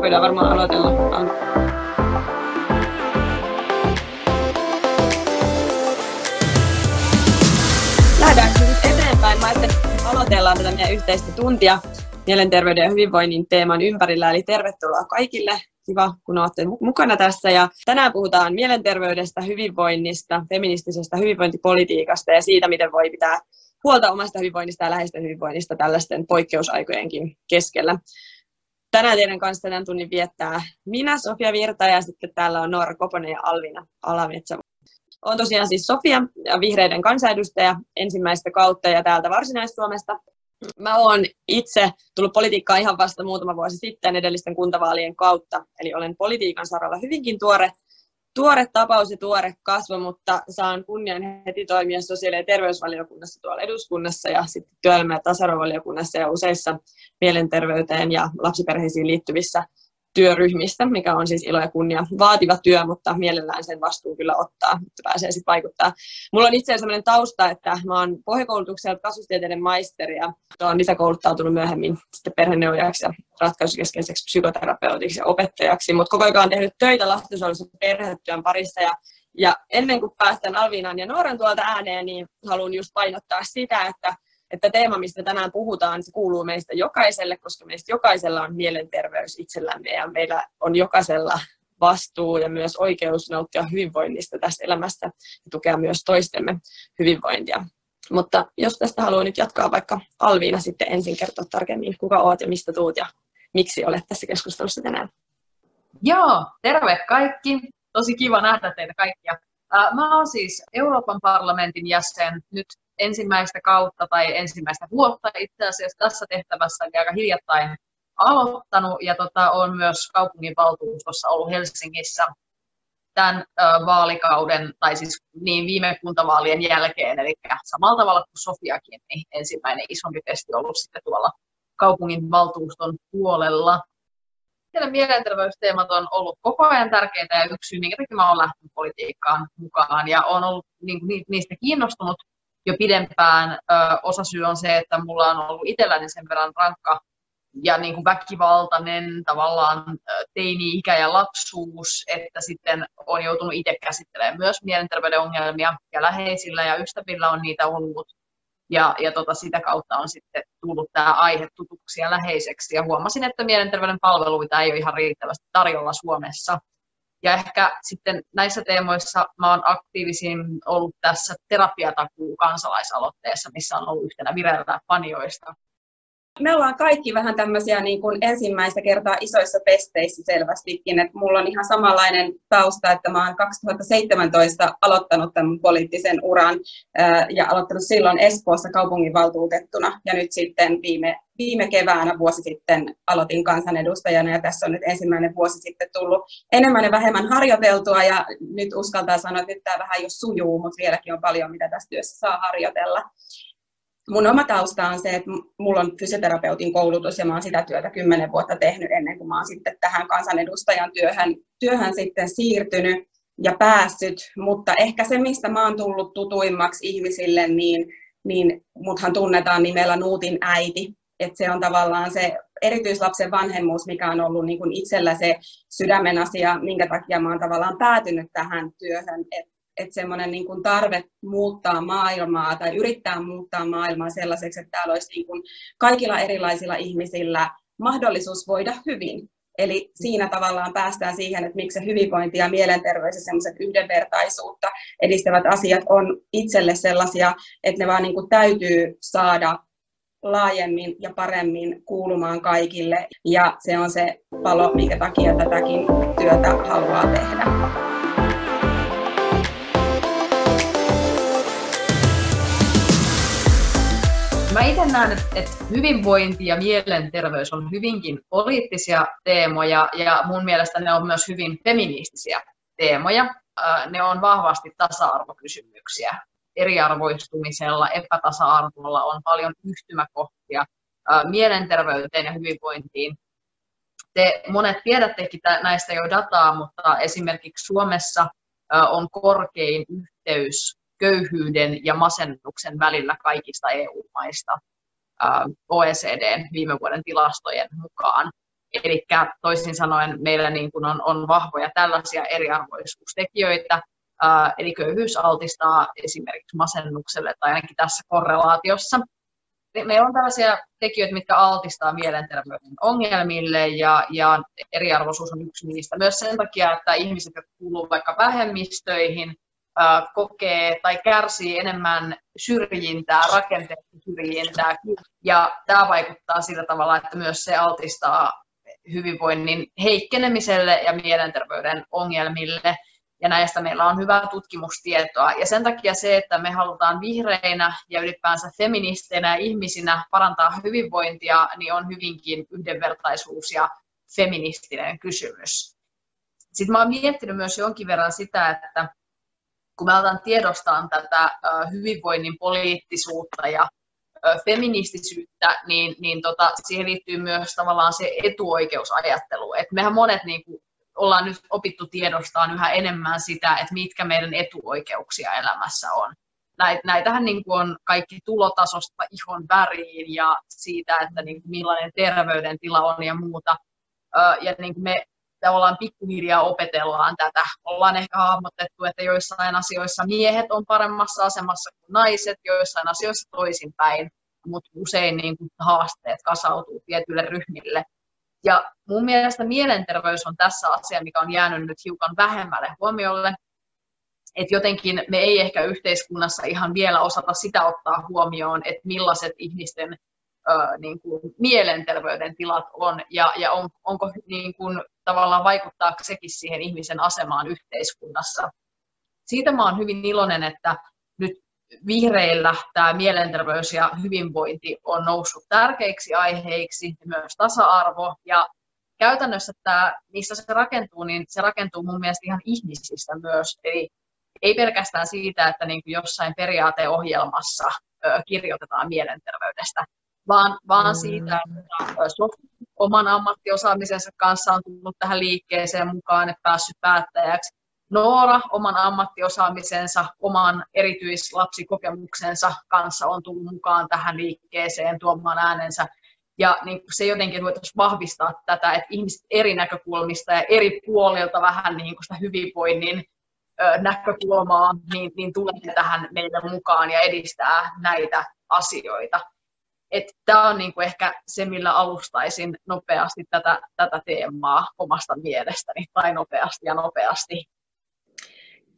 voidaan varmaan aloitella. Lähdetäänkö nyt eteenpäin? Mä ajattelin, aloitellaan tätä meidän yhteistä tuntia mielenterveyden ja hyvinvoinnin teeman ympärillä, eli tervetuloa kaikille. Kiva, kun olette mukana tässä. Ja tänään puhutaan mielenterveydestä, hyvinvoinnista, feministisestä hyvinvointipolitiikasta ja siitä, miten voi pitää huolta omasta hyvinvoinnista ja läheisten hyvinvoinnista tällaisten poikkeusaikojenkin keskellä. Tänään teidän kanssa tämän tunnin viettää minä, Sofia Virta, ja sitten täällä on Noora Koponen ja Alvina Alametsä. Olen tosiaan siis Sofia, vihreiden kansanedustaja ensimmäistä kautta ja täältä Varsinais-Suomesta. Mä oon itse tullut politiikkaan ihan vasta muutama vuosi sitten edellisten kuntavaalien kautta, eli olen politiikan saralla hyvinkin tuore tuore tapaus ja tuore kasvo, mutta saan kunnian heti toimia sosiaali- ja terveysvaliokunnassa tuolla eduskunnassa ja sitten työelämä- ja tasa ja useissa mielenterveyteen ja lapsiperheisiin liittyvissä työryhmistä, mikä on siis ilo ja kunnia. Vaativa työ, mutta mielellään sen vastuun kyllä ottaa, että pääsee sitten vaikuttaa. Mulla on itse sellainen tausta, että mä oon pohjakoulutukselta kasvustieteiden maisteri ja olen lisäkouluttautunut myöhemmin sitten perheneuvojaksi ja ratkaisukeskeiseksi psykoterapeutiksi ja opettajaksi, mutta koko ajan tehnyt töitä lastensuojelussa perhetyön parissa ja ja ennen kuin päästään Alviinan ja Nooran tuolta ääneen, niin haluan just painottaa sitä, että että teema, mistä tänään puhutaan, se kuuluu meistä jokaiselle, koska meistä jokaisella on mielenterveys itsellämme ja meillä on jokaisella vastuu ja myös oikeus nauttia hyvinvoinnista tässä elämässä ja tukea myös toistemme hyvinvointia. Mutta jos tästä haluaa nyt jatkaa vaikka Alviina sitten ensin kertoa tarkemmin, kuka oot ja mistä tuut ja miksi olet tässä keskustelussa tänään. Joo, terve kaikki. Tosi kiva nähdä teitä kaikkia. Mä oon siis Euroopan parlamentin jäsen nyt ensimmäistä kautta tai ensimmäistä vuotta itse asiassa tässä tehtävässä, eli aika hiljattain aloittanut ja tota, on myös kaupunginvaltuustossa ollut Helsingissä tämän ö, vaalikauden, tai siis niin viime kuntavaalien jälkeen, eli samalla tavalla kuin Sofiakin, niin ensimmäinen isompi testi ollut sitten tuolla kaupungin valtuuston puolella. Siellä mielenterveysteemat on ollut koko ajan tärkeitä ja yksi syy, minkä takia olen lähtenyt politiikkaan mukaan ja olen ollut niin, niistä kiinnostunut jo pidempään. Osa syy on se, että mulla on ollut itselläni sen verran rankka ja niin kuin väkivaltainen tavallaan teini-ikä ja lapsuus, että sitten on joutunut itse käsittelemään myös mielenterveyden ongelmia ja läheisillä ja ystävillä on niitä ollut. Ja, ja tota, sitä kautta on sitten tullut tämä aihe tutuksi ja läheiseksi. Ja huomasin, että mielenterveyden palveluita ei ole ihan riittävästi tarjolla Suomessa. Ja ehkä sitten näissä teemoissa mä oon aktiivisin ollut tässä terapiatakuu kansalaisaloitteessa, missä on ollut yhtenä vireillä panioista. Me ollaan kaikki vähän tämmöisiä niin kuin ensimmäistä kertaa isoissa pesteissä selvästikin. että mulla on ihan samanlainen tausta, että mä oon 2017 aloittanut tämän poliittisen uran ja aloittanut silloin Espoossa kaupunginvaltuutettuna. Ja nyt sitten viime viime keväänä vuosi sitten aloitin kansanedustajana ja tässä on nyt ensimmäinen vuosi sitten tullut enemmän ja vähemmän harjoiteltua ja nyt uskaltaa sanoa, että nyt tämä vähän jo sujuu, mutta vieläkin on paljon, mitä tässä työssä saa harjoitella. Mun oma tausta on se, että mulla on fysioterapeutin koulutus ja mä oon sitä työtä kymmenen vuotta tehnyt ennen kuin mä oon sitten tähän kansanedustajan työhön, työhön sitten siirtynyt ja päässyt, mutta ehkä se, mistä mä oon tullut tutuimmaksi ihmisille, niin, niin muthan tunnetaan nimellä Nuutin äiti, että se on tavallaan se erityislapsen vanhemmuus, mikä on ollut niin kuin itsellä se sydämen asia, minkä takia mä oon tavallaan päätynyt tähän työhön, että et semmoinen niin kuin tarve muuttaa maailmaa tai yrittää muuttaa maailmaa sellaiseksi, että täällä olisi niin kuin kaikilla erilaisilla ihmisillä mahdollisuus voida hyvin. Eli siinä tavallaan päästään siihen, että miksi se hyvinvointi ja mielenterveys ja semmoiset yhdenvertaisuutta edistävät asiat on itselle sellaisia, että ne vaan niin kuin täytyy saada laajemmin ja paremmin kuulumaan kaikille. Ja se on se palo, minkä takia tätäkin työtä haluaa tehdä. Mä itse näen, että hyvinvointi ja mielenterveys on hyvinkin poliittisia teemoja ja mun mielestä ne on myös hyvin feministisiä teemoja. Ne on vahvasti tasa-arvokysymyksiä eriarvoistumisella, epätasa-arvolla on paljon yhtymäkohtia mielenterveyteen ja hyvinvointiin. Te monet tiedättekin näistä jo dataa, mutta esimerkiksi Suomessa on korkein yhteys köyhyyden ja masennuksen välillä kaikista EU-maista OECDn viime vuoden tilastojen mukaan. Eli toisin sanoen meillä niin kuin on, on vahvoja tällaisia eriarvoisuustekijöitä, eli köyhyys altistaa esimerkiksi masennukselle tai ainakin tässä korrelaatiossa. Meillä on tällaisia tekijöitä, mitkä altistaa mielenterveyden ongelmille ja, ja eriarvoisuus on yksi niistä. Myös sen takia, että ihmiset, jotka kuuluvat vaikka vähemmistöihin, kokee tai kärsii enemmän syrjintää, rakenteellista syrjintää. Ja tämä vaikuttaa sillä tavalla, että myös se altistaa hyvinvoinnin heikkenemiselle ja mielenterveyden ongelmille. Ja näistä meillä on hyvää tutkimustietoa. Ja sen takia se, että me halutaan vihreinä ja ylipäänsä feministeinä ihmisinä parantaa hyvinvointia, niin on hyvinkin yhdenvertaisuus ja feministinen kysymys. Sitten mä oon miettinyt myös jonkin verran sitä, että kun mä otan tiedostaan tätä hyvinvoinnin poliittisuutta ja feministisyyttä, niin, niin tota, siihen liittyy myös tavallaan se etuoikeusajattelu. Et mehän monet niin kuin, ollaan nyt opittu tiedostaan yhä enemmän sitä, että mitkä meidän etuoikeuksia elämässä on. Näitähän niin kuin on kaikki tulotasosta ihon väriin ja siitä, että niin kuin millainen terveydentila on ja muuta. Ja niin kuin me ollaan pikkuhiljaa opetellaan tätä. Ollaan ehkä hahmotettu, että joissain asioissa miehet on paremmassa asemassa kuin naiset, joissain asioissa toisinpäin, mutta usein niin kuin haasteet kasautuu tietyille ryhmille. Ja mun mielestä mielenterveys on tässä asia, mikä on jäänyt nyt hiukan vähemmälle huomiolle. Että jotenkin me ei ehkä yhteiskunnassa ihan vielä osata sitä ottaa huomioon, että millaiset ihmisten niin kuin mielenterveyden tilat on ja, ja on, onko niin kuin, tavallaan vaikuttaa sekin siihen ihmisen asemaan yhteiskunnassa. Siitä mä oon hyvin iloinen, että nyt vihreillä tämä mielenterveys ja hyvinvointi on noussut tärkeiksi aiheiksi, myös tasa-arvo. Ja käytännössä tämä, missä se rakentuu, niin se rakentuu mun mielestä ihan ihmisistä myös. Eli ei pelkästään siitä, että niin kuin jossain periaateohjelmassa kirjoitetaan mielenterveydestä, vaan, vaan mm. siitä, että oman ammattiosaamisensa kanssa on tullut tähän liikkeeseen mukaan, että päässyt päättäjäksi. Noora oman ammattiosaamisensa, oman erityislapsikokemuksensa kanssa on tullut mukaan tähän liikkeeseen tuomaan äänensä. Ja niin se jotenkin voitaisiin vahvistaa tätä, että ihmiset eri näkökulmista ja eri puolilta vähän niin kuin sitä hyvinvoinnin näkökulmaa, niin, niin tulee tähän meille mukaan ja edistää näitä asioita tämä on niinku ehkä se, millä alustaisin nopeasti tätä, tätä teemaa omasta mielestäni, tai nopeasti ja nopeasti.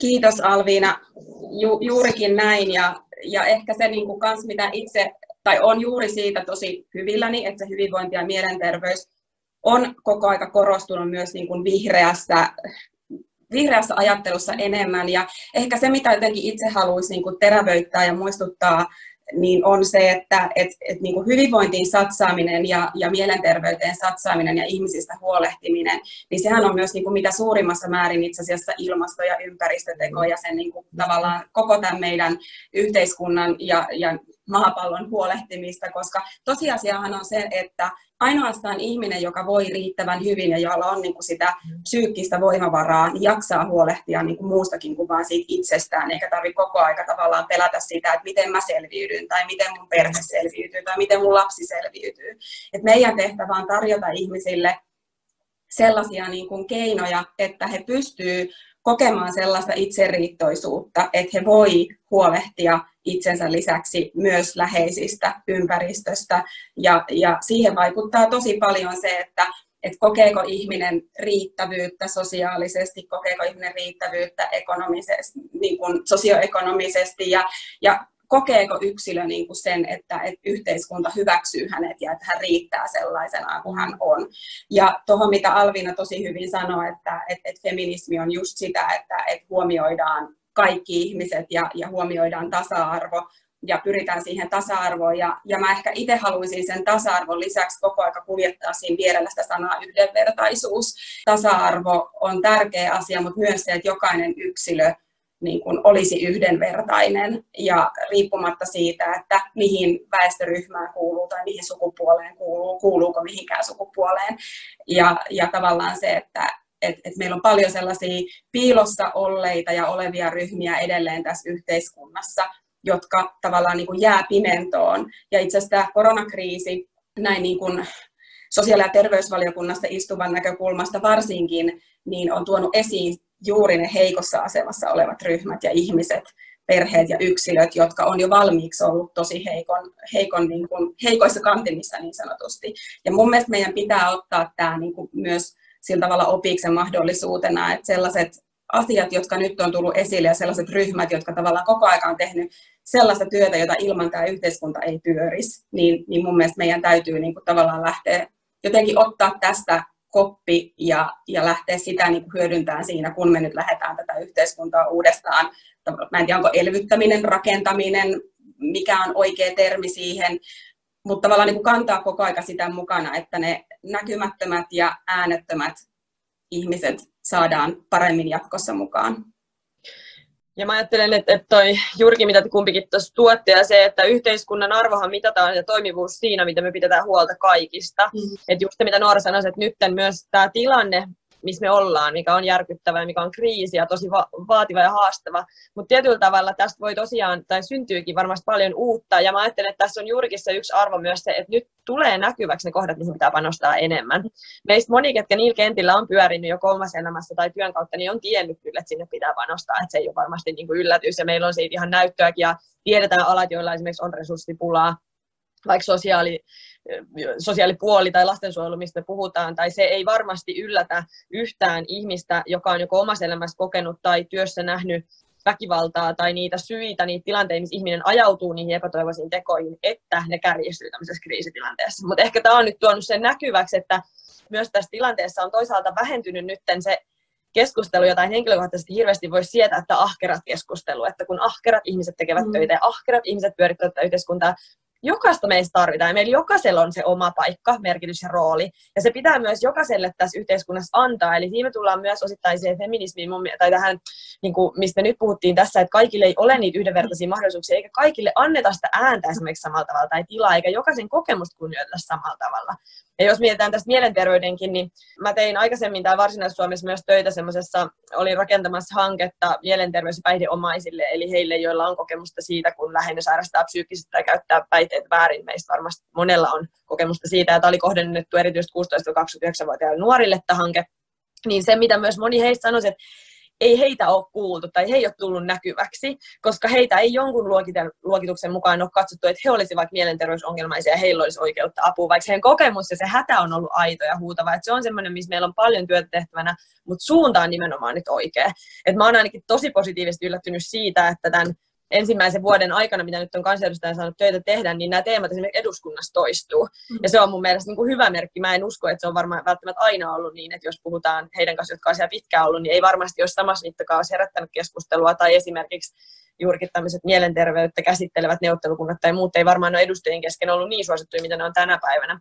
Kiitos Alviina, Ju, juurikin näin, ja, ja ehkä se niinku kans, mitä itse, tai on juuri siitä tosi hyvilläni, että se hyvinvointi ja mielenterveys on koko aika korostunut myös niin kuin vihreässä, vihreässä ajattelussa enemmän. Ja ehkä se, mitä jotenkin itse haluaisin niin kuin terävöittää ja muistuttaa niin on se, että et, et niin kuin hyvinvointiin satsaaminen ja, ja mielenterveyteen satsaaminen ja ihmisistä huolehtiminen, niin sehän on myös niin kuin mitä suurimmassa määrin itse asiassa ilmasto- ja ympäristöteko ja sen niin kuin tavallaan koko tämän meidän yhteiskunnan ja, ja maapallon huolehtimista, koska tosiasiahan on se, että ainoastaan ihminen, joka voi riittävän hyvin ja jolla on niin kuin sitä psyykkistä voimavaraa, niin jaksaa huolehtia niin kuin muustakin kuin vaan siitä itsestään, eikä tarvitse koko aika tavallaan pelätä sitä, että miten mä selviydyn, tai miten mun perhe selviytyy, tai miten mun lapsi selviytyy. Et meidän tehtävä on tarjota ihmisille sellaisia niin kuin keinoja, että he pystyvät kokemaan sellaista itseriittoisuutta, että he voi huolehtia itsensä lisäksi myös läheisistä ympäristöstä. Ja, ja siihen vaikuttaa tosi paljon se, että että kokeeko ihminen riittävyyttä sosiaalisesti, kokeeko ihminen riittävyyttä ekonomisesti, niin kuin sosioekonomisesti ja, ja kokeeko yksilö niin kuin sen, että, että yhteiskunta hyväksyy hänet ja että hän riittää sellaisena kuin hän on. Ja tuohon, mitä Alvina tosi hyvin sanoi, että, että, että feminismi on just sitä, että, että huomioidaan kaikki ihmiset ja, ja huomioidaan tasa-arvo ja pyritään siihen tasa-arvoon. Ja, ja mä ehkä itse haluaisin sen tasa-arvon lisäksi koko aika kuljettaa siinä vierellä sitä sanaa yhdenvertaisuus. Tasa-arvo on tärkeä asia, mutta myös se, että jokainen yksilö niin kuin olisi yhdenvertainen ja riippumatta siitä, että mihin väestöryhmään kuuluu tai mihin sukupuoleen kuuluu, kuuluuko mihinkään sukupuoleen. Ja, ja tavallaan se, että et, et meillä on paljon sellaisia piilossa olleita ja olevia ryhmiä edelleen tässä yhteiskunnassa, jotka tavallaan niin kuin jää pimentoon. Ja itse asiassa tämä koronakriisi näin niin kuin sosiaali- ja terveysvaliokunnassa istuvan näkökulmasta varsinkin, niin on tuonut esiin juuri ne heikossa asemassa olevat ryhmät ja ihmiset, perheet ja yksilöt, jotka on jo valmiiksi ollut tosi heikon, heikon, niin kuin, heikoissa kantimissa niin sanotusti. Ja mun mielestä meidän pitää ottaa tämä niin kuin myös sillä tavalla opiksen mahdollisuutena, että sellaiset asiat, jotka nyt on tullut esille ja sellaiset ryhmät, jotka tavallaan koko ajan on tehnyt sellaista työtä, jota ilman tämä yhteiskunta ei pyörisi, niin, niin mun mielestä meidän täytyy niin kuin tavallaan lähteä jotenkin ottaa tästä koppi ja, ja lähteä sitä niin kuin hyödyntämään siinä, kun me nyt lähdetään tätä yhteiskuntaa uudestaan. Mä en tiedä, onko elvyttäminen, rakentaminen, mikä on oikea termi siihen, mutta tavallaan niin kuin kantaa koko aika sitä mukana, että ne näkymättömät ja äänettömät ihmiset saadaan paremmin jatkossa mukaan. Ja mä ajattelen, että, että toi juurikin mitä te kumpikin tuossa tuotte, ja se, että yhteiskunnan arvohan mitataan ja toimivuus siinä, mitä me pidetään huolta kaikista. Mm. Että just se, mitä Noora sanoi, että nyt myös tämä tilanne missä me ollaan, mikä on järkyttävä ja mikä on kriisi ja tosi va- vaativa ja haastava. Mutta tietyllä tavalla tästä voi tosiaan, tai syntyykin varmasti paljon uutta. Ja mä ajattelen, että tässä on juurikin se yksi arvo myös se, että nyt tulee näkyväksi ne kohdat, mihin pitää panostaa enemmän. Meistä moni, ketkä niillä kentillä on pyörinyt jo kolmas elämässä tai työn kautta, niin on tiennyt kyllä, että sinne pitää panostaa. Että se ei ole varmasti niin kuin yllätys ja meillä on siitä ihan näyttöäkin ja tiedetään alat, joilla esimerkiksi on resurssipulaa vaikka sosiaali, sosiaalipuoli tai lastensuojelu, mistä me puhutaan, tai se ei varmasti yllätä yhtään ihmistä, joka on joko omassa elämässä kokenut tai työssä nähnyt väkivaltaa tai niitä syitä, niitä tilanteita, missä ihminen ajautuu niihin epätoivoisiin tekoihin, että ne kärjistyy tämmöisessä kriisitilanteessa. Mutta ehkä tämä on nyt tuonut sen näkyväksi, että myös tässä tilanteessa on toisaalta vähentynyt nyt se keskustelu, jota henkilökohtaisesti hirveästi voisi sietää, että ahkerat keskustelu, että kun ahkerat ihmiset tekevät mm. töitä ja ahkerat ihmiset pyörittävät yhteiskuntaa, jokaista meistä tarvitaan meillä jokaisella on se oma paikka, merkitys ja rooli. Ja se pitää myös jokaiselle tässä yhteiskunnassa antaa. Eli siinä me tullaan myös osittain siihen feminismiin, tai tähän, niin kuin, mistä me nyt puhuttiin tässä, että kaikille ei ole niitä yhdenvertaisia mahdollisuuksia, eikä kaikille anneta sitä ääntä esimerkiksi samalla tavalla tai tilaa, eikä jokaisen kokemusta kunnioiteta samalla tavalla. Ja jos mietitään tästä mielenterveydenkin, niin mä tein aikaisemmin täällä Varsinais-Suomessa myös töitä semmoisessa, olin rakentamassa hanketta mielenterveys- ja päihdeomaisille, eli heille, joilla on kokemusta siitä, kun läheinen sairastaa psyykkisesti tai käyttää päihteet väärin. Meistä varmasti monella on kokemusta siitä, että oli kohdennettu erityisesti 16-29-vuotiaille nuorille tämä hanke. Niin se, mitä myös moni heistä sanoisi, että ei heitä ole kuultu tai he ei ole tullut näkyväksi, koska heitä ei jonkun luokituksen mukaan ole katsottu, että he olisivat mielenterveysongelmaisia ja heillä olisi oikeutta apua, vaikka heidän kokemus ja se hätä on ollut aito ja huutava. Että se on semmoinen, missä meillä on paljon työtä tehtävänä, mutta suunta on nimenomaan nyt oikea. Et mä oon ainakin tosi positiivisesti yllättynyt siitä, että tämän ensimmäisen vuoden aikana, mitä nyt on kansanedustajan saanut töitä tehdä, niin nämä teemat esimerkiksi eduskunnassa toistuu. Mm. Ja se on mun mielestä niin kuin hyvä merkki. Mä en usko, että se on varmaan välttämättä aina ollut niin, että jos puhutaan heidän kanssa, jotka on siellä pitkään ollut, niin ei varmasti ole samassa mittakaavassa herättänyt keskustelua. Tai esimerkiksi juurikin tämmöiset mielenterveyttä käsittelevät neuvottelukunnat tai muut ei varmaan ole edustajien kesken ollut niin suosittuja, mitä ne on tänä päivänä.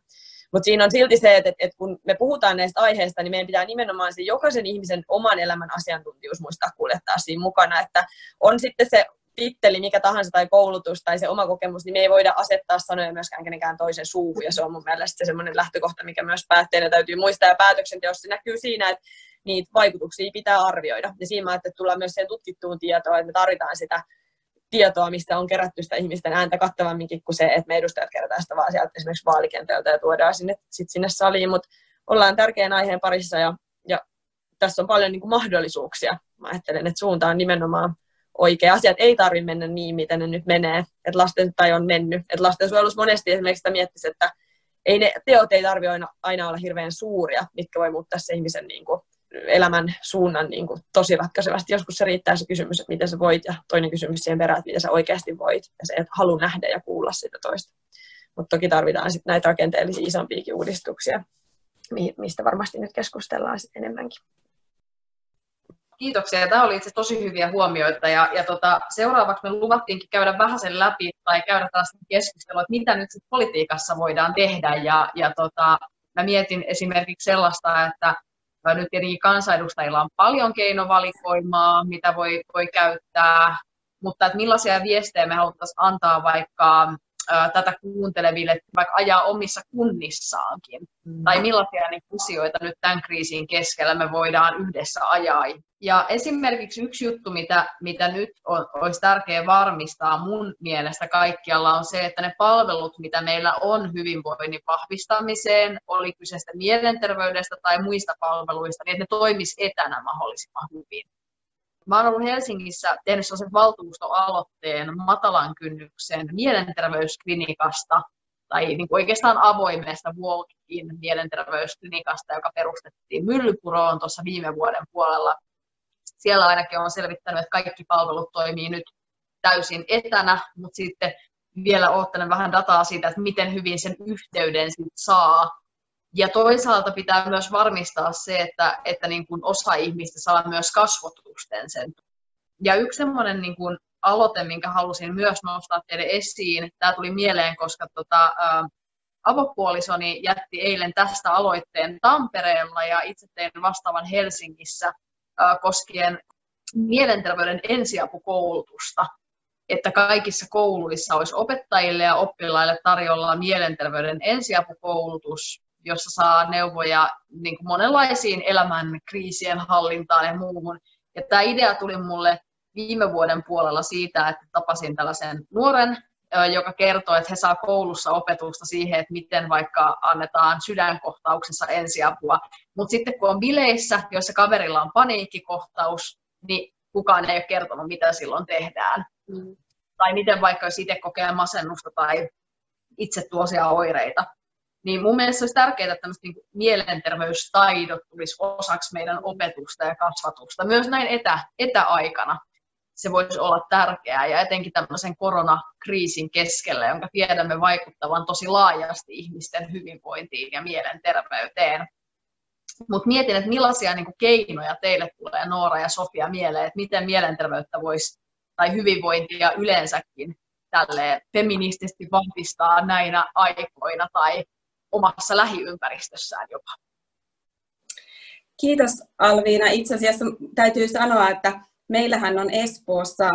Mutta siinä on silti se, että, että kun me puhutaan näistä aiheista, niin meidän pitää nimenomaan se jokaisen ihmisen oman elämän asiantuntijuus muistaa kuljettaa siinä mukana, että on sitten se titteli, mikä tahansa tai koulutus tai se oma kokemus, niin me ei voida asettaa sanoja myöskään kenenkään toisen suuhun. Ja se on mun mielestä se semmoinen lähtökohta, mikä myös päätteenä täytyy muistaa. Ja päätöksenteossa se näkyy siinä, että niitä vaikutuksia pitää arvioida. Ja siinä että tullaan myös siihen tutkittuun tietoon, että me tarvitaan sitä tietoa, mistä on kerätty sitä ihmisten ääntä kattavamminkin kuin se, että me edustajat kerätään sitä vaan sieltä esimerkiksi vaalikentältä ja tuodaan sinne, sit sinne saliin. Mutta ollaan tärkeän aiheen parissa ja, ja tässä on paljon niin kuin mahdollisuuksia. Mä ajattelen, että suunta on nimenomaan oikea. Asiat ei tarvitse mennä niin, miten ne nyt menee, että lasten tai on mennyt. Että lastensuojelussa monesti esimerkiksi sitä miettisi, että ei ne teot ei tarvitse aina, aina olla hirveän suuria, mitkä voi muuttaa se ihmisen niin kuin, elämän suunnan niin kuin, tosi ratkaisevasti. Joskus se riittää se kysymys, että miten sä voit, ja toinen kysymys siihen perään, että miten sä oikeasti voit, ja se, että halu nähdä ja kuulla sitä toista. Mutta toki tarvitaan sitten näitä rakenteellisia isompiakin uudistuksia, mistä varmasti nyt keskustellaan sitten enemmänkin. Kiitoksia. Tämä oli itse tosi hyviä huomioita. Ja, ja tota, seuraavaksi me luvattiinkin käydä vähän sen läpi tai käydä taas keskustelua, että mitä nyt sit politiikassa voidaan tehdä. Ja, ja tota, mä mietin esimerkiksi sellaista, että nyt tietenkin kansanedustajilla on paljon keinovalikoimaa, mitä voi, voi käyttää, mutta että millaisia viestejä me haluttaisiin antaa vaikka tätä kuunteleville, vaikka ajaa omissa kunnissaankin, mm. tai millaisia niin asioita nyt tämän kriisin keskellä me voidaan yhdessä ajaa. Ja esimerkiksi yksi juttu, mitä, mitä nyt on, olisi tärkeää varmistaa mun mielestä kaikkialla, on se, että ne palvelut, mitä meillä on hyvinvoinnin vahvistamiseen, oli kyseistä mielenterveydestä tai muista palveluista, niin että ne toimisi etänä mahdollisimman hyvin. Mä olen ollut Helsingissä tehnyt sellaisen valtuustoaloitteen matalan kynnyksen mielenterveysklinikasta, tai niin kuin oikeastaan avoimesta Walkin mielenterveysklinikasta, joka perustettiin Myllypuroon tuossa viime vuoden puolella. Siellä ainakin on selvittänyt, että kaikki palvelut toimii nyt täysin etänä, mutta sitten vielä odottelen vähän dataa siitä, että miten hyvin sen yhteyden sit saa ja toisaalta pitää myös varmistaa se, että, että niin kuin osa ihmistä saa myös kasvotusten sen. Ja yksi semmoinen niin kuin aloite, minkä halusin myös nostaa teille esiin, tämä tuli mieleen, koska tota, ä, avopuolisoni jätti eilen tästä aloitteen Tampereella ja itse tein vastaavan Helsingissä ä, koskien mielenterveyden ensiapukoulutusta että kaikissa kouluissa olisi opettajille ja oppilaille tarjolla mielenterveyden ensiapukoulutus, jossa saa neuvoja niin kuin monenlaisiin elämän kriisien hallintaan ja muuhun. Ja tämä idea tuli mulle viime vuoden puolella siitä, että tapasin tällaisen nuoren, joka kertoo, että he saa koulussa opetusta siihen, että miten vaikka annetaan sydänkohtauksessa ensiapua. Mutta sitten kun on bileissä, joissa kaverilla on paniikkikohtaus, niin kukaan ei ole kertonut, mitä silloin tehdään. Mm. Tai miten vaikka jos itse kokee masennusta tai itse tuosia oireita. Niin mun mielestä olisi tärkeää, että niin mielenterveystaidot tulisi osaksi meidän opetusta ja kasvatusta, myös näin etä, etäaikana. Se voisi olla tärkeää ja etenkin tämmöisen koronakriisin keskellä, jonka tiedämme vaikuttavan tosi laajasti ihmisten hyvinvointiin ja mielenterveyteen. Mutta mietin, että millaisia niin keinoja teille tulee Noora ja Sofia mieleen, että miten mielenterveyttä voisi tai hyvinvointia yleensäkin tälle feministisesti vahvistaa näinä aikoina tai omassa lähiympäristössään jopa. Kiitos Alviina. Itse asiassa täytyy sanoa, että meillähän on Espoossa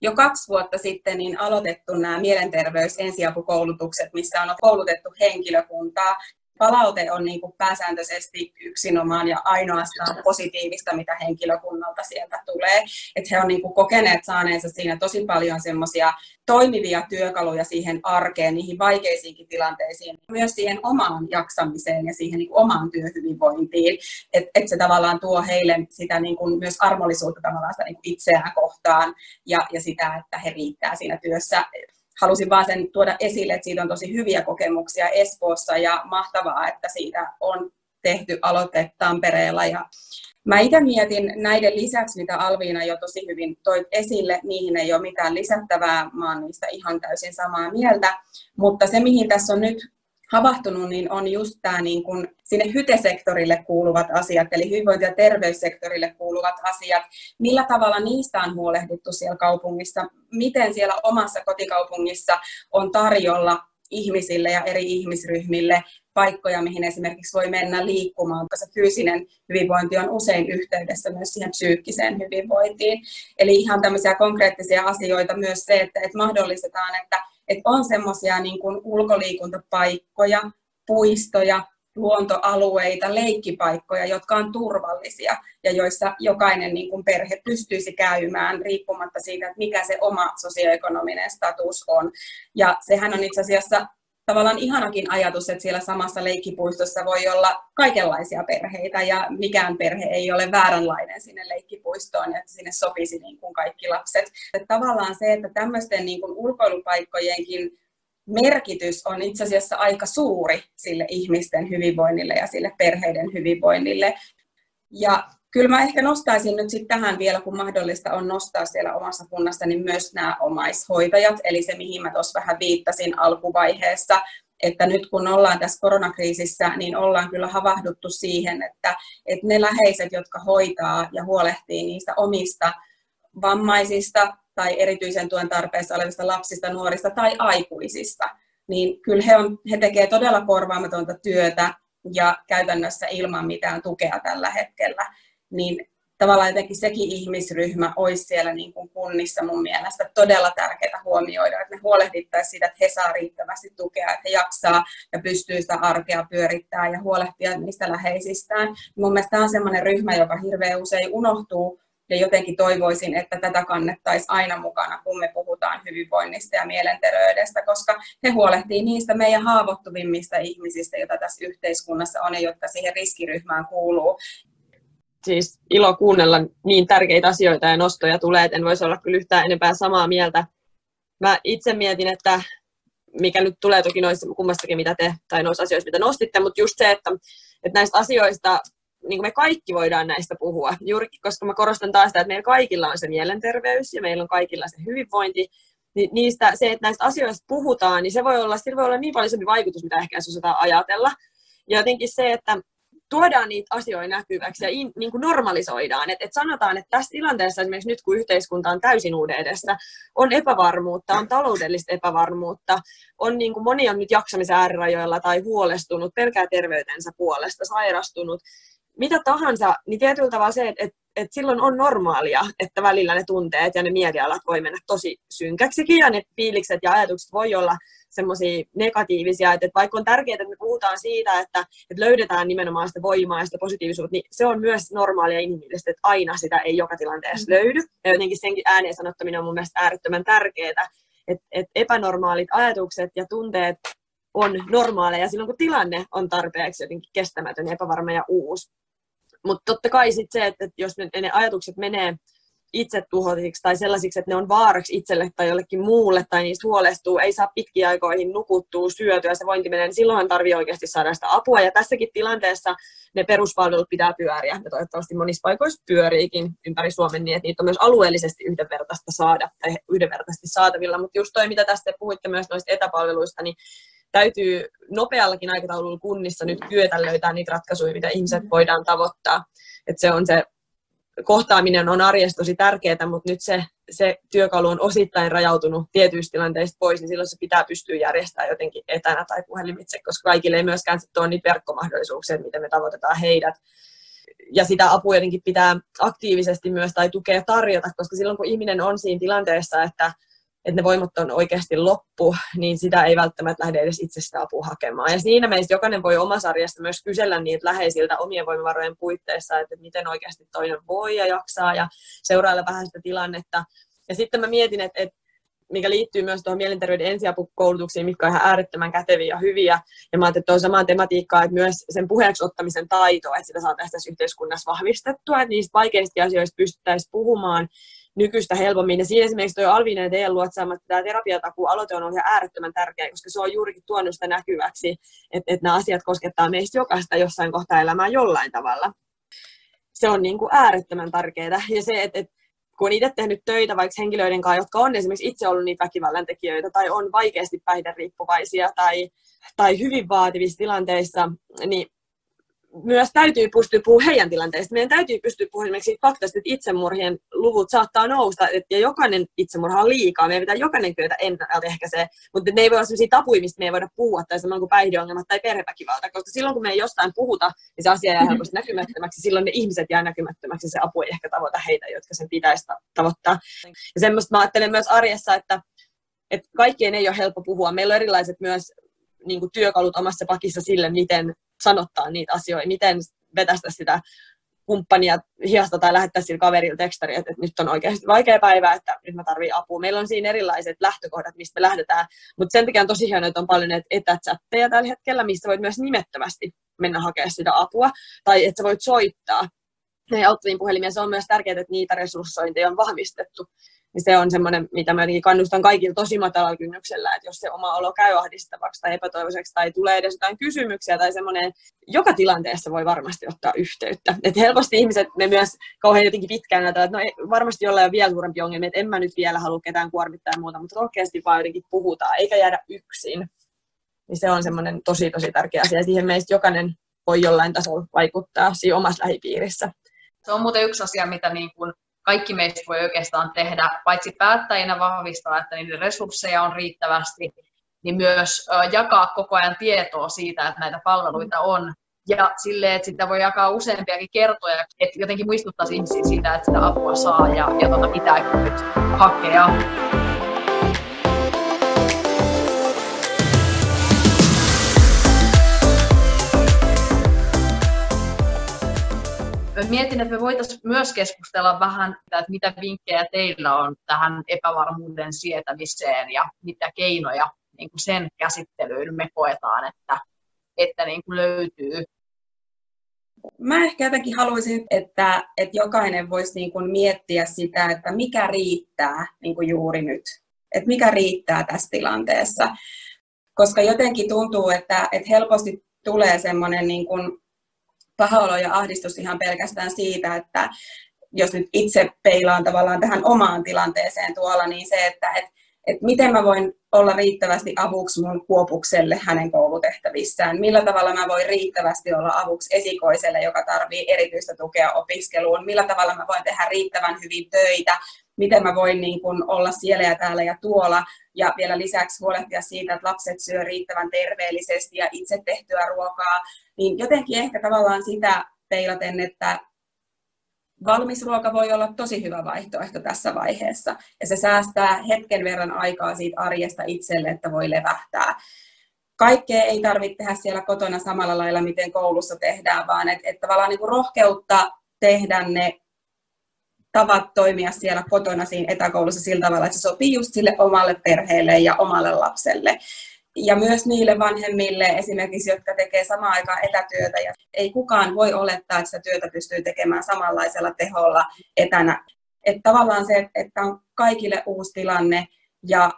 jo kaksi vuotta sitten niin aloitettu nämä mielenterveys ensiapukoulutukset, missä on koulutettu henkilökuntaa palaute on niin kuin pääsääntöisesti yksinomaan ja ainoastaan positiivista, mitä henkilökunnalta sieltä tulee. Että he on niin kuin kokeneet saaneensa siinä tosi paljon semmoisia toimivia työkaluja siihen arkeen, niihin vaikeisiinkin tilanteisiin, myös siihen omaan jaksamiseen ja siihen niin kuin omaan työhyvinvointiin. Että et se tavallaan tuo heille sitä niin kuin myös armollisuutta tavallaan sitä niin kuin itseään kohtaan ja, ja sitä, että he riittää siinä työssä halusin vaan sen tuoda esille, että siitä on tosi hyviä kokemuksia Espoossa ja mahtavaa, että siitä on tehty aloite Tampereella. Ja mä itse mietin näiden lisäksi, mitä Alviina jo tosi hyvin toi esille, niihin ei ole mitään lisättävää, mä oon niistä ihan täysin samaa mieltä, mutta se mihin tässä on nyt havahtunut, niin on just tämä niin kuin sinne hytesektorille kuuluvat asiat, eli hyvinvointi- ja terveyssektorille kuuluvat asiat. Millä tavalla niistä on huolehdittu siellä kaupungissa? Miten siellä omassa kotikaupungissa on tarjolla ihmisille ja eri ihmisryhmille paikkoja, mihin esimerkiksi voi mennä liikkumaan, koska fyysinen hyvinvointi on usein yhteydessä myös siihen psyykkiseen hyvinvointiin. Eli ihan tämmöisiä konkreettisia asioita myös se, että, että mahdollistetaan, että että on semmoisia niin ulkoliikuntapaikkoja, puistoja, luontoalueita, leikkipaikkoja, jotka on turvallisia ja joissa jokainen niin kuin perhe pystyisi käymään riippumatta siitä, että mikä se oma sosioekonominen status on. Ja sehän on itse asiassa tavallaan ihanakin ajatus, että siellä samassa leikkipuistossa voi olla kaikenlaisia perheitä ja mikään perhe ei ole vääränlainen sinne leikkipuistoon ja että sinne sopisi niin kuin kaikki lapset. Että tavallaan se, että tämmöisten niin kuin ulkoilupaikkojenkin merkitys on itse asiassa aika suuri sille ihmisten hyvinvoinnille ja sille perheiden hyvinvoinnille. Ja kyllä mä ehkä nostaisin nyt sitten tähän vielä, kun mahdollista on nostaa siellä omassa kunnassa, niin myös nämä omaishoitajat, eli se mihin mä tuossa vähän viittasin alkuvaiheessa, että nyt kun ollaan tässä koronakriisissä, niin ollaan kyllä havahduttu siihen, että, että ne läheiset, jotka hoitaa ja huolehtii niistä omista vammaisista tai erityisen tuen tarpeessa olevista lapsista, nuorista tai aikuisista, niin kyllä he, on, he tekevät todella korvaamatonta työtä ja käytännössä ilman mitään tukea tällä hetkellä niin tavallaan jotenkin sekin ihmisryhmä olisi siellä niin kuin kunnissa mun mielestä todella tärkeää huomioida, että me huolehdittaisiin siitä, että he saa riittävästi tukea, että he jaksaa ja pystyy sitä arkea pyörittämään ja huolehtia niistä läheisistään. Mun mielestä tämä on sellainen ryhmä, joka hirveän usein unohtuu ja jotenkin toivoisin, että tätä kannettaisiin aina mukana, kun me puhutaan hyvinvoinnista ja mielenterveydestä, koska he huolehtii niistä meidän haavoittuvimmista ihmisistä, joita tässä yhteiskunnassa on ja jotka siihen riskiryhmään kuuluu. Siis ilo kuunnella niin tärkeitä asioita ja nostoja tulee, että en voisi olla kyllä yhtään enempää samaa mieltä. Mä itse mietin, että mikä nyt tulee toki noissa kummastakin, mitä te, tai noissa asioissa, mitä nostitte, mutta just se, että, että näistä asioista niin kuin me kaikki voidaan näistä puhua, juuri koska mä korostan taas sitä, että meillä kaikilla on se mielenterveys ja meillä on kaikilla se hyvinvointi, niin niistä, se, että näistä asioista puhutaan, niin se voi olla, sillä voi olla niin paljon vaikutus, mitä ehkä osataan ajatella. Ja jotenkin se, että tuodaan niitä asioita näkyväksi ja in, niin kuin normalisoidaan. Et, et sanotaan, että tässä tilanteessa esimerkiksi nyt, kun yhteiskunta on täysin uuden edessä, on epävarmuutta, on taloudellista epävarmuutta, on niin kuin moni on nyt jaksamisen äärirajoilla tai huolestunut, pelkää terveytensä puolesta, sairastunut, mitä tahansa, niin tietyllä tavalla se, että, että, että silloin on normaalia, että välillä ne tunteet ja ne mielialat voi mennä tosi synkäksikin ja ne fiilikset ja ajatukset voi olla semmoisia negatiivisia, että, että vaikka on tärkeää, että me puhutaan siitä, että, että löydetään nimenomaan sitä voimaa ja sitä positiivisuutta, niin se on myös normaalia ja inhimillistä, että aina sitä ei joka tilanteessa mm. löydy. Ja jotenkin senkin ääneen sanottaminen on mun mielestä äärettömän tärkeää, että, että epänormaalit ajatukset ja tunteet on normaaleja silloin, kun tilanne on tarpeeksi jotenkin kestämätön, epävarma ja uusi. Mutta totta kai sit se, että, että jos ne, ne ajatukset menee itse tuhoisiksi tai sellaisiksi, että ne on vaaraksi itselle tai jollekin muulle tai niistä huolestuu, ei saa pitkiä aikoihin nukuttua, syötyä, se vointi menee, niin silloin tarvii oikeasti saada sitä apua. Ja tässäkin tilanteessa ne peruspalvelut pitää pyöriä ja toivottavasti monissa paikoissa pyöriikin ympäri Suomen niin, että niitä on myös alueellisesti yhdenvertaista saada tai yhdenvertaisesti saatavilla. Mutta just toi, mitä tästä puhuitte myös noista etäpalveluista, niin täytyy nopeallakin aikataululla kunnissa nyt kyetä löytää niitä ratkaisuja, mitä ihmiset mm. voidaan tavoittaa. Että se on se kohtaaminen on arjessa tosi tärkeää, mutta nyt se, se työkalu on osittain rajautunut tietyistä tilanteista pois, niin silloin se pitää pystyä järjestämään jotenkin etänä tai puhelimitse, koska kaikille ei myöskään ole niitä verkkomahdollisuuksia, miten me tavoitetaan heidät. Ja sitä apua jotenkin pitää aktiivisesti myös tai tukea tarjota, koska silloin kun ihminen on siinä tilanteessa, että että ne voimat on oikeasti loppu, niin sitä ei välttämättä lähde edes itse sitä apua hakemaan. Ja siinä meistä jokainen voi omassa arjessa myös kysellä niitä läheisiltä omien voimavarojen puitteissa, että miten oikeasti toinen voi ja jaksaa ja seurailla vähän sitä tilannetta. Ja sitten mä mietin, että, että mikä liittyy myös tuohon mielenterveyden ensiapukoulutuksiin, mitkä on ihan äärettömän käteviä ja hyviä. Ja mä ajattelin, että on samaa tematiikkaa, että myös sen puheeksi ottamisen taito, että sitä saataisiin tässä yhteiskunnassa vahvistettua, että niistä vaikeista asioista pystyttäisiin puhumaan nykyistä helpommin. Ja siinä esimerkiksi tuo Alvinen ja teidän luotsaamat tämä terapiatakuu-aloite on ollut ihan äärettömän tärkeä, koska se on juurikin tuonut sitä näkyväksi, että, että nämä asiat koskettaa meistä jokaista jossain kohtaa elämää jollain tavalla. Se on niin kuin äärettömän tärkeää. Ja se, että, että kun on itse tehnyt töitä vaikka henkilöiden kanssa, jotka on esimerkiksi itse ollut niitä väkivallan tekijöitä tai on vaikeasti päihderiippuvaisia tai, tai hyvin vaativissa tilanteissa, niin myös täytyy pystyä puhumaan heidän tilanteesta. Meidän täytyy pystyä puhumaan esimerkiksi faktasta, että itsemurhien luvut saattaa nousta, ja jokainen itsemurha on liikaa. Meidän pitää jokainen kyetä ennaltaehkäisee, mutta ne ei voi olla sellaisia tapuja, mistä me ei voida puhua, tai samoin kuin päihdeongelmat tai perheväkivalta, koska silloin kun me ei jostain puhuta, niin se asia jää helposti näkymättömäksi, silloin ne ihmiset jää näkymättömäksi, ja se apu ei ehkä tavoita heitä, jotka sen pitäisi tavoittaa. Ja semmoista mä ajattelen myös arjessa, että, että kaikkien ei ole helppo puhua. Meillä on erilaiset myös niin kuin työkalut omassa pakissa sille, miten sanottaa niitä asioita, miten vetästä sitä kumppania hiasta tai lähettää sille kaverille tekstari, että, että nyt on oikeasti vaikea päivä, että nyt mä tarvitsen apua. Meillä on siinä erilaiset lähtökohdat, mistä me lähdetään, mutta sen takia on tosi hienoa, että on paljon näitä etächatteja tällä hetkellä, missä voit myös nimettömästi mennä hakemaan sitä apua, tai että sä voit soittaa näihin auttaviin puhelimia. Se on myös tärkeää, että niitä resurssointeja on vahvistettu niin se on semmoinen, mitä mä kannustan kaikille tosi matalalla kynnyksellä, että jos se oma olo käy ahdistavaksi tai epätoivoiseksi tai tulee edes jotain kysymyksiä tai semmoinen, joka tilanteessa voi varmasti ottaa yhteyttä. Et helposti ihmiset, me myös kauhean jotenkin pitkään näitä, että no ei, varmasti jollain on vielä suurempi ongelma, että en mä nyt vielä halua ketään kuormittaa ja muuta, mutta oikeasti vaan jotenkin puhutaan, eikä jäädä yksin. Niin se on semmoinen tosi tosi tärkeä asia siihen meistä jokainen voi jollain tasolla vaikuttaa siinä omassa lähipiirissä. Se on muuten yksi asia, mitä niin kuin kaikki meistä voi oikeastaan tehdä, paitsi päättäjinä vahvistaa, että niiden resursseja on riittävästi, niin myös jakaa koko ajan tietoa siitä, että näitä palveluita on. ja silleen, että sitä voi jakaa useampiakin kertoja, että jotenkin muistuttaisi ihmisiä siitä, että sitä apua saa ja, ja tuota, pitää nyt hakea. Mietin, että me voitaisiin myös keskustella vähän, että mitä vinkkejä teillä on tähän epävarmuuden sietämiseen ja mitä keinoja niin kuin sen käsittelyyn me koetaan, että, että niin kuin löytyy. Mä ehkä jotenkin haluaisin, että, että jokainen voisi niin kuin miettiä sitä, että mikä riittää niin kuin juuri nyt. Että mikä riittää tässä tilanteessa. Koska jotenkin tuntuu, että, että helposti tulee semmoinen niin kuin paha olo ja ahdistus ihan pelkästään siitä, että jos nyt itse peilaan tavallaan tähän omaan tilanteeseen tuolla, niin se, että et, et miten mä voin olla riittävästi avuksi mun kuopukselle hänen koulutehtävissään, millä tavalla mä voin riittävästi olla avuksi esikoiselle, joka tarvii erityistä tukea opiskeluun, millä tavalla mä voin tehdä riittävän hyvin töitä, miten mä voin niin kun olla siellä ja täällä ja tuolla, ja vielä lisäksi huolehtia siitä, että lapset syö riittävän terveellisesti ja itse tehtyä ruokaa, niin jotenkin ehkä tavallaan sitä peilaten, että valmis ruoka voi olla tosi hyvä vaihtoehto tässä vaiheessa. Ja se säästää hetken verran aikaa siitä arjesta itselle, että voi levähtää. Kaikkea ei tarvitse tehdä siellä kotona samalla lailla, miten koulussa tehdään, vaan että et tavallaan niin rohkeutta tehdä ne tavat toimia siellä kotona siinä etäkoulussa sillä tavalla, että se sopii just sille omalle perheelle ja omalle lapselle ja myös niille vanhemmille esimerkiksi, jotka tekee samaan aikaan etätyötä ja ei kukaan voi olettaa, että sitä työtä pystyy tekemään samanlaisella teholla etänä. Että tavallaan se, että on kaikille uusi tilanne ja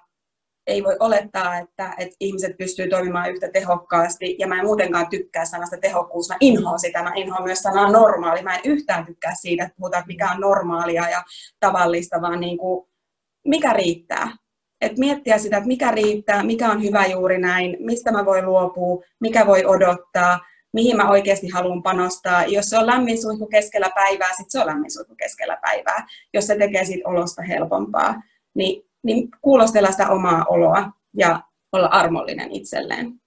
ei voi olettaa, että, että ihmiset pystyy toimimaan yhtä tehokkaasti. Ja mä en muutenkaan tykkää sanasta tehokkuus. Mä inhoan sitä. Mä inhoan myös sanaa normaali. Mä en yhtään tykkää siitä, että puhutaan, mikä on normaalia ja tavallista, vaan niin kuin, mikä riittää et miettiä sitä, että mikä riittää, mikä on hyvä juuri näin, mistä mä voin luopua, mikä voi odottaa, mihin mä oikeasti haluan panostaa. Jos se on lämmin suihku keskellä päivää, sitten se on lämmin suihku keskellä päivää. Jos se tekee siitä olosta helpompaa, niin, niin kuulostella sitä omaa oloa ja olla armollinen itselleen.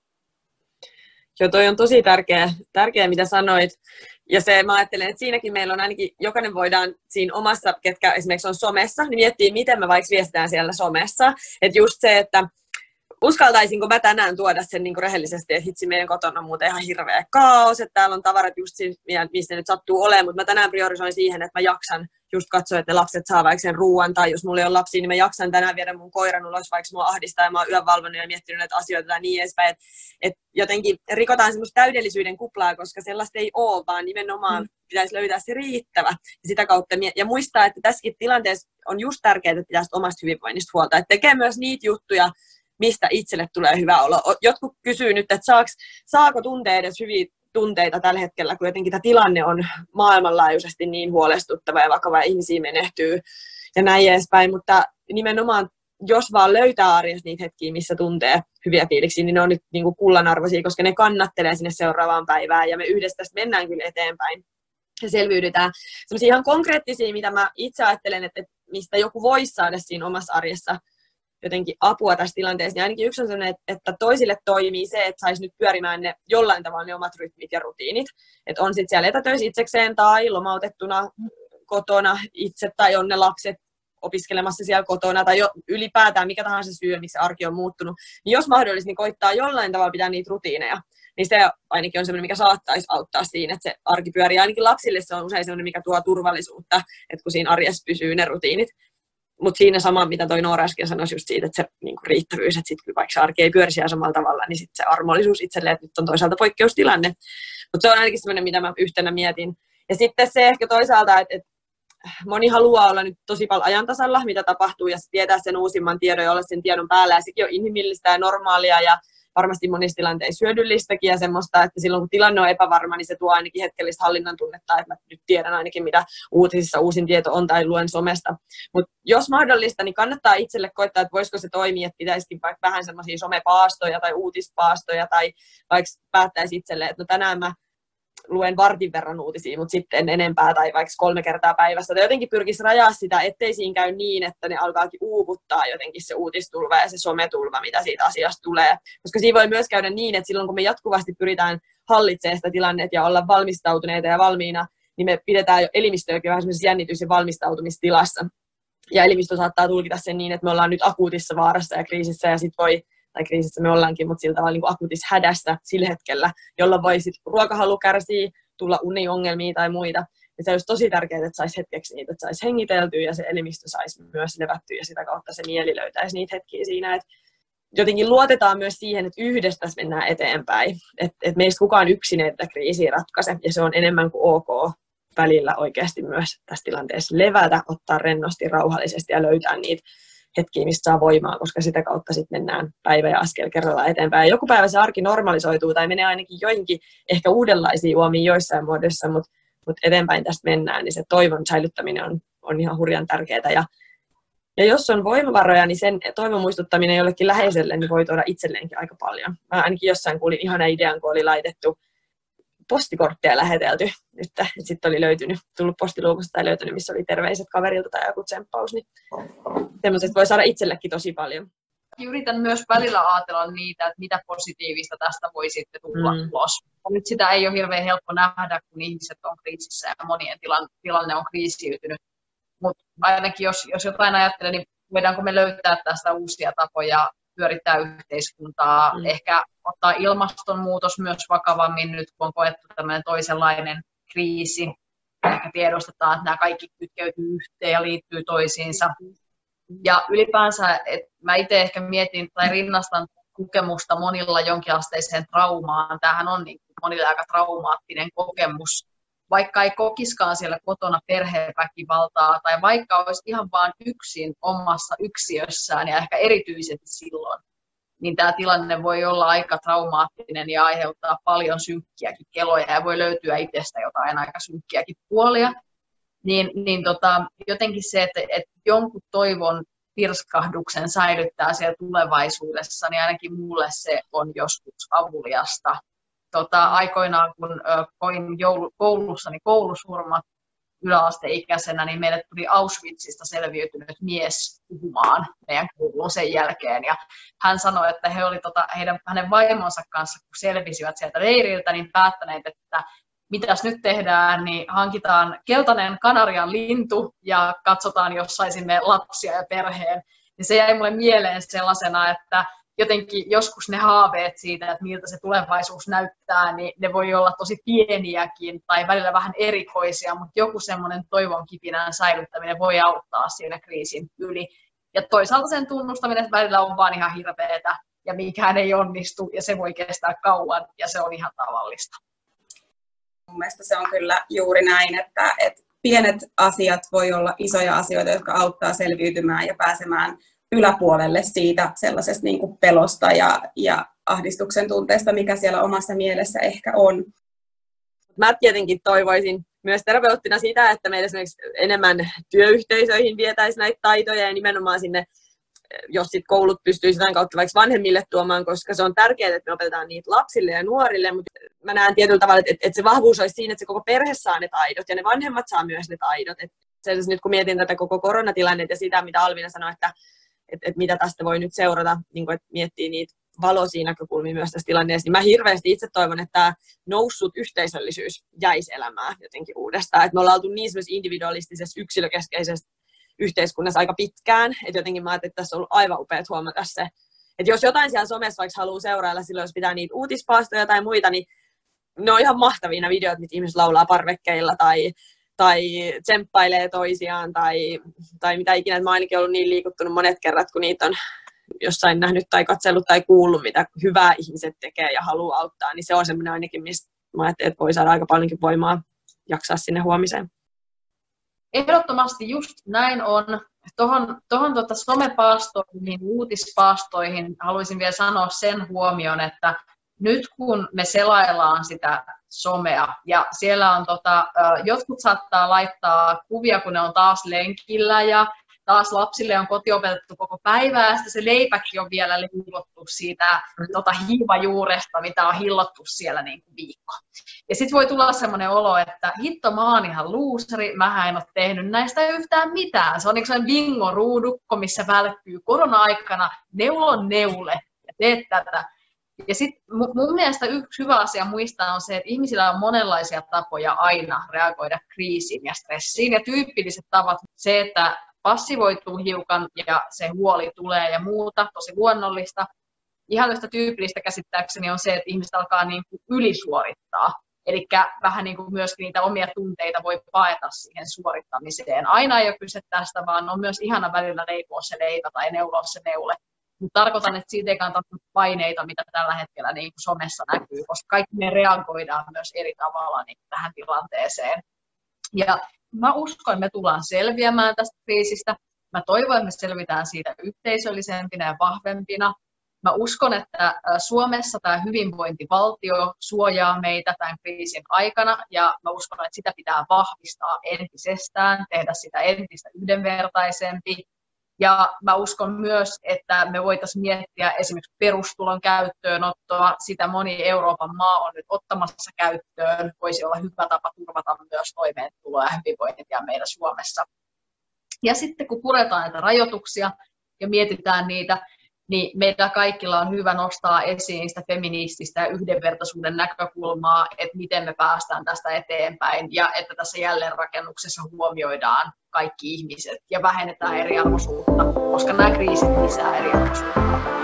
Joo, toi on tosi tärkeä, tärkeä mitä sanoit. Ja se, mä ajattelen, että siinäkin meillä on ainakin, jokainen voidaan siinä omassa, ketkä esimerkiksi on somessa, niin miettiä, miten me vaikka viestitään siellä somessa. Että just se, että uskaltaisinko mä tänään tuoda sen niin kuin rehellisesti, että hitsi meidän kotona on muuten ihan hirveä kaos, että täällä on tavarat just siinä, missä ne nyt sattuu olemaan, mutta mä tänään priorisoin siihen, että mä jaksan just katsoa, että lapset saa vaikka sen ruoan, tai jos mulla ei ole lapsia, niin mä jaksan tänään viedä mun koiran ulos, vaikka mua ahdistaa, ja mä oon yön valvonut ja miettinyt näitä asioita ja niin edespäin, että et jotenkin rikotaan semmoista täydellisyyden kuplaa, koska sellaista ei ole, vaan nimenomaan mm. pitäisi löytää se riittävä, ja sitä kautta, ja muistaa, että tässäkin tilanteessa on just tärkeää, että pitäisi omasta hyvinvoinnista huolta, että tekee myös niitä juttuja, mistä itselle tulee hyvä olo. Jotkut kysyy nyt, että saaks, saako tuntea edes hyviä tunteita tällä hetkellä, kun jotenkin tämä tilanne on maailmanlaajuisesti niin huolestuttava ja vakava ja ihmisiä menehtyy ja näin edespäin, mutta nimenomaan jos vaan löytää arjessa niitä hetkiä, missä tuntee hyviä fiiliksiä, niin ne on nyt niin kuin kullanarvoisia, koska ne kannattelee sinne seuraavaan päivään ja me yhdessä tästä mennään kyllä eteenpäin ja selviydytään. Sellaisia ihan konkreettisia, mitä mä itse ajattelen, että mistä joku voisi saada siinä omassa arjessa jotenkin apua tässä tilanteessa, niin ainakin yksi on sellainen, että toisille toimii se, että saisi nyt pyörimään ne jollain tavalla ne omat rytmit ja rutiinit. Että on sitten siellä etätöissä itsekseen tai lomautettuna kotona itse tai on ne lapset opiskelemassa siellä kotona tai jo ylipäätään mikä tahansa syy, missä arki on muuttunut, niin jos mahdollista, niin koittaa jollain tavalla pitää niitä rutiineja. Niin se ainakin on sellainen, mikä saattaisi auttaa siinä, että se arki pyörii. Ainakin lapsille se on usein sellainen, mikä tuo turvallisuutta, että kun siinä arjessa pysyy ne rutiinit. Mutta siinä sama, mitä toi Noora äsken sanoi just siitä, että se niinku riittävyys, että sitten vaikka se arki ei pyöri siellä samalla tavalla, niin sitten se armollisuus itselleen, että nyt on toisaalta poikkeustilanne. Mutta se on ainakin sellainen, mitä mä yhtenä mietin. Ja sitten se ehkä toisaalta, että, että moni haluaa olla nyt tosi paljon ajantasalla, mitä tapahtuu, ja tietää sen uusimman tiedon ja olla sen tiedon päällä, ja sekin on inhimillistä ja normaalia, ja varmasti monissa tilanteissa hyödyllistäkin ja semmoista, että silloin kun tilanne on epävarma, niin se tuo ainakin hetkellistä hallinnan tunnetta, että mä nyt tiedän ainakin mitä uutisissa uusin tieto on tai luen somesta. Mutta jos mahdollista, niin kannattaa itselle koittaa, että voisiko se toimia, että pitäisikin vaikka vähän semmoisia somepaastoja tai uutispaastoja tai vaikka päättäisi itselle, että no tänään mä luen vartin verran uutisia, mutta sitten enempää tai vaikka kolme kertaa päivässä. Tai jotenkin pyrkisi rajaa sitä, ettei siinä käy niin, että ne alkaakin uuvuttaa jotenkin se uutistulva ja se sometulva, mitä siitä asiasta tulee. Koska siinä voi myös käydä niin, että silloin kun me jatkuvasti pyritään hallitsee sitä tilannetta ja olla valmistautuneita ja valmiina, niin me pidetään jo elimistöäkin vähän jännitys- ja valmistautumistilassa. Ja elimistö saattaa tulkita sen niin, että me ollaan nyt akuutissa vaarassa ja kriisissä ja sitten voi tai kriisissä me ollaankin, mutta siltä tavalla niin akuutissa hädässä sillä hetkellä, jolloin voi sitten ruokahalu kärsiä, tulla uniongelmia tai muita. Ja se olisi tosi tärkeää, että saisi hetkeksi niitä, että saisi hengiteltyä ja se elimistö saisi myös levättyä ja sitä kautta se mieli löytäisi niitä hetkiä siinä, että jotenkin luotetaan myös siihen, että yhdessä mennään eteenpäin. Että et meistä kukaan yksin ei tätä kriisiä ratkaise ja se on enemmän kuin ok välillä oikeasti myös tässä tilanteessa levätä, ottaa rennosti, rauhallisesti ja löytää niitä hetkiä, mistä saa voimaa, koska sitä kautta sitten mennään päivä ja askel kerrallaan eteenpäin. Joku päivä se arki normalisoituu tai menee ainakin joihinkin ehkä uudenlaisiin juomiin joissain muodossa, mutta mut eteenpäin tästä mennään, niin se toivon säilyttäminen on, on ihan hurjan tärkeää. Ja, ja jos on voimavaroja, niin sen toivon muistuttaminen jollekin läheiselle niin voi tuoda itselleenkin aika paljon. Mä ainakin jossain kuulin ihana idean, kun oli laitettu postikortteja lähetelty nyt. Sitten oli löytynyt, tullut postiluukusta tai löytynyt, missä oli terveiset kaverilta tai joku tsemppaus. Niin semmoisesta voi saada itsellekin tosi paljon. Yritän myös välillä ajatella niitä, että mitä positiivista tästä voi sitten tulla mm. ulos. Nyt sitä ei ole hirveän helppo nähdä, kun ihmiset on kriisissä ja monien tilan, tilanne on kriisiytynyt. Mutta ainakin jos, jos jotain ajattelee, niin voidaanko me löytää tästä uusia tapoja pyörittää yhteiskuntaa, mm. ehkä ottaa ilmastonmuutos myös vakavammin nyt, kun on koettu tämmöinen toisenlainen kriisi. Ehkä tiedostetaan, että nämä kaikki kytkeytyy yhteen ja liittyy toisiinsa. Ja ylipäänsä, että mä itse ehkä mietin tai rinnastan kokemusta monilla jonkinasteiseen traumaan. Tämähän on niin monille aika traumaattinen kokemus vaikka ei kokiskaan siellä kotona perheväkivaltaa tai vaikka olisi ihan vain yksin omassa yksiössään ja ehkä erityisesti silloin, niin tämä tilanne voi olla aika traumaattinen ja aiheuttaa paljon synkkiäkin keloja ja voi löytyä itsestä jotain aika synkkiäkin puolia. Niin, niin tota, jotenkin se, että, että jonkun toivon pirskahduksen säilyttää siellä tulevaisuudessa, niin ainakin mulle se on joskus avuliasta tota, aikoinaan, kun koin joulu, koulussani koulusurmat yläasteikäisenä, niin meille tuli Auschwitzista selviytynyt mies puhumaan meidän kouluun sen jälkeen. Ja hän sanoi, että he oli tota, heidän, hänen vaimonsa kanssa, kun selvisivät sieltä leiriltä, niin päättäneet, että mitäs nyt tehdään, niin hankitaan keltainen kanarian lintu ja katsotaan, jos saisimme lapsia ja perheen. Ja se jäi mulle mieleen sellaisena, että jotenkin joskus ne haaveet siitä, että miltä se tulevaisuus näyttää, niin ne voi olla tosi pieniäkin tai välillä vähän erikoisia, mutta joku semmoinen toivon kipinän säilyttäminen voi auttaa siinä kriisin yli. Ja toisaalta sen tunnustaminen, että välillä on vaan ihan hirveetä ja mikään ei onnistu ja se voi kestää kauan ja se on ihan tavallista. Mun mielestä se on kyllä juuri näin, että, että pienet asiat voi olla isoja asioita, jotka auttaa selviytymään ja pääsemään yläpuolelle siitä sellaisesta niin kuin pelosta ja, ja ahdistuksen tunteesta, mikä siellä omassa mielessä ehkä on. Mä tietenkin toivoisin myös terapeuttina sitä, että meillä esimerkiksi enemmän työyhteisöihin vietäisiin näitä taitoja ja nimenomaan sinne, jos sit koulut pystyisi sitä kautta vaikka vanhemmille tuomaan, koska se on tärkeää, että me opetetaan niitä lapsille ja nuorille, mutta mä näen tietyllä tavalla, että, että se vahvuus olisi siinä, että se koko perhe saa ne taidot ja ne vanhemmat saa myös ne taidot. Että nyt kun mietin tätä koko koronatilannetta ja sitä, mitä Alvina sanoi, että että, että mitä tästä voi nyt seurata, niin kuin, että miettii niitä valoisia näkökulmia myös tässä tilanteessa, niin mä hirveästi itse toivon, että tämä noussut yhteisöllisyys jäisi elämään jotenkin uudestaan. Että me ollaan oltu niin individualistisessa, yksilökeskeisessä yhteiskunnassa aika pitkään, että jotenkin mä ajattelin, että tässä on ollut aivan upeat huomata se, että jos jotain siellä somessa vaikka haluaa seurailla silloin, jos pitää niitä uutispaastoja tai muita, niin ne on ihan mahtavia videot, mitä ihmiset laulaa parvekkeilla tai tai tsemppailee toisiaan tai, tai mitä ikinä. Mä ainakin ollut niin liikuttunut monet kerrat, kun niitä on jossain nähnyt tai katsellut tai kuullut, mitä hyvää ihmiset tekee ja haluaa auttaa, niin se on semmoinen ainakin, mistä mä ajattelin, että voi saada aika paljonkin voimaa jaksaa sinne huomiseen. Ehdottomasti just näin on. Tuohon, tuohon tuota somepaastoihin, uutispaastoihin haluaisin vielä sanoa sen huomion, että nyt kun me selaillaan sitä somea ja siellä on tota, jotkut saattaa laittaa kuvia, kun ne on taas lenkillä ja taas lapsille on kotiopetettu koko päivää ja se leipäkin on vielä liivottu siitä tota, hiivajuuresta, mitä on hillottu siellä niin kuin viikko. Ja sitten voi tulla semmoinen olo, että hitto mä oon ihan luuseri, mä en ole tehnyt näistä yhtään mitään. Se on niin kuin bingo ruudukko, missä välkkyy korona-aikana neulon neule ja teet tätä Ja sitten mun mielestä yksi hyvä asia muistaa on se, että ihmisillä on monenlaisia tapoja aina reagoida kriisiin ja stressiin. Ja tyypilliset tavat, se, että passivoituu hiukan ja se huoli tulee ja muuta, tosi luonnollista. Ihan yhtä tyypillistä käsittääkseni on se, että ihmiset alkaa niin kuin ylisuorittaa. Eli vähän niin kuin myöskin niitä omia tunteita voi paeta siihen suorittamiseen. Aina ei ole kyse tästä, vaan on myös ihana välillä leipoa se leipä tai neuloa se neule. Mutta tarkoitan, että siitä ei kannata paineita, mitä tällä hetkellä niin kuin somessa näkyy, koska kaikki me reagoidaan myös eri tavalla niin tähän tilanteeseen. Ja mä uskon, että me tullaan selviämään tästä kriisistä. Mä toivon, että me selvitään siitä yhteisöllisempinä ja vahvempina. Mä uskon, että Suomessa tämä hyvinvointivaltio suojaa meitä tämän kriisin aikana ja mä uskon, että sitä pitää vahvistaa entisestään, tehdä sitä entistä yhdenvertaisempi. Ja mä uskon myös, että me voitaisiin miettiä esimerkiksi perustulon käyttöönottoa. Sitä moni Euroopan maa on nyt ottamassa käyttöön. Voisi olla hyvä tapa turvata myös toimeentuloa ja hyvinvointia meillä Suomessa. Ja sitten kun puretaan näitä rajoituksia ja mietitään niitä, niin meillä kaikilla on hyvä nostaa esiin sitä feminististä ja yhdenvertaisuuden näkökulmaa, että miten me päästään tästä eteenpäin ja että tässä jälleenrakennuksessa huomioidaan kaikki ihmiset ja vähennetään eriarvoisuutta, koska nämä kriisit lisää eriarvoisuutta.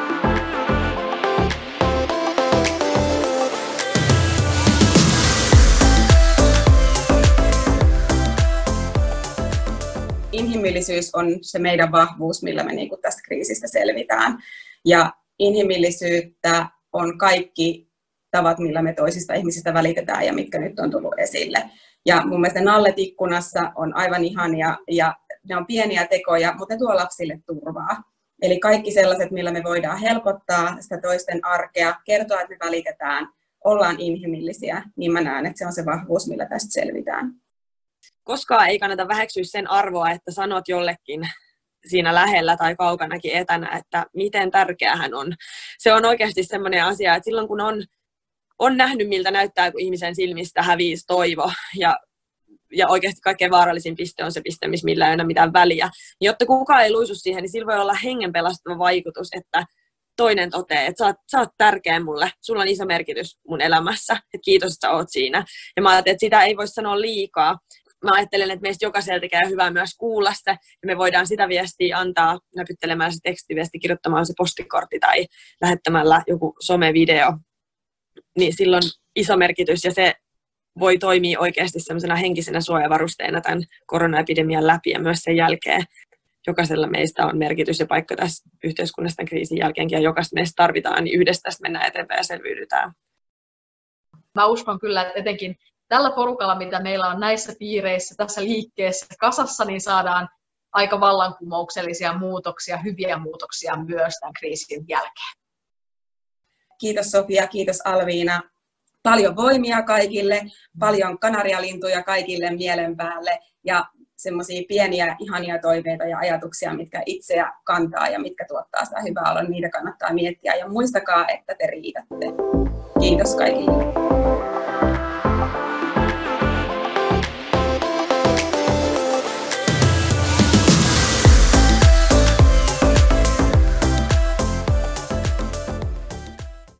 Inhimillisyys on se meidän vahvuus, millä me niin tästä kriisistä selvitään. Ja inhimillisyyttä on kaikki tavat, millä me toisista ihmisistä välitetään ja mitkä nyt on tullut esille. Ja mun mielestä nallet ikkunassa on aivan ihania ja ne on pieniä tekoja, mutta ne tuo lapsille turvaa. Eli kaikki sellaiset, millä me voidaan helpottaa sitä toisten arkea, kertoa, että me välitetään, ollaan inhimillisiä, niin mä näen, että se on se vahvuus, millä tästä selvitään koskaan ei kannata väheksyä sen arvoa, että sanot jollekin siinä lähellä tai kaukanakin etänä, että miten tärkeä hän on. Se on oikeasti sellainen asia, että silloin kun on, on nähnyt, miltä näyttää, kun ihmisen silmistä häviisi toivo ja ja oikeasti kaikkein vaarallisin piste on se piste, missä millä ei ole mitään väliä. Niin jotta kukaan ei luisu siihen, niin sillä voi olla hengenpelastava vaikutus, että toinen toteaa, että sä oot, sä oot tärkeä mulle, sulla on iso merkitys mun elämässä, että kiitos, että sä oot siinä. Ja mä ajattelin, että sitä ei voi sanoa liikaa, mä ajattelen, että meistä jokaiselta käy hyvä myös kuulla se, ja me voidaan sitä viestiä antaa näpyttelemään se tekstiviesti, kirjoittamaan se postikortti tai lähettämällä joku somevideo. Niin silloin iso merkitys, ja se voi toimia oikeasti sellaisena henkisenä suojavarusteena tämän koronaepidemian läpi ja myös sen jälkeen. Jokaisella meistä on merkitys ja paikka tässä yhteiskunnassa tämän kriisin jälkeenkin, ja jokaista meistä tarvitaan, niin yhdessä tästä mennään eteenpäin ja selviydytään. Mä uskon kyllä, että etenkin tällä porukalla, mitä meillä on näissä piireissä, tässä liikkeessä kasassa, niin saadaan aika vallankumouksellisia muutoksia, hyviä muutoksia myös tämän kriisin jälkeen. Kiitos Sofia, kiitos Alviina. Paljon voimia kaikille, paljon kanarialintuja kaikille mielen päälle ja semmoisia pieniä ihania toiveita ja ajatuksia, mitkä itseä kantaa ja mitkä tuottaa sitä hyvää oloa, niitä kannattaa miettiä. Ja muistakaa, että te riitätte. Kiitos kaikille.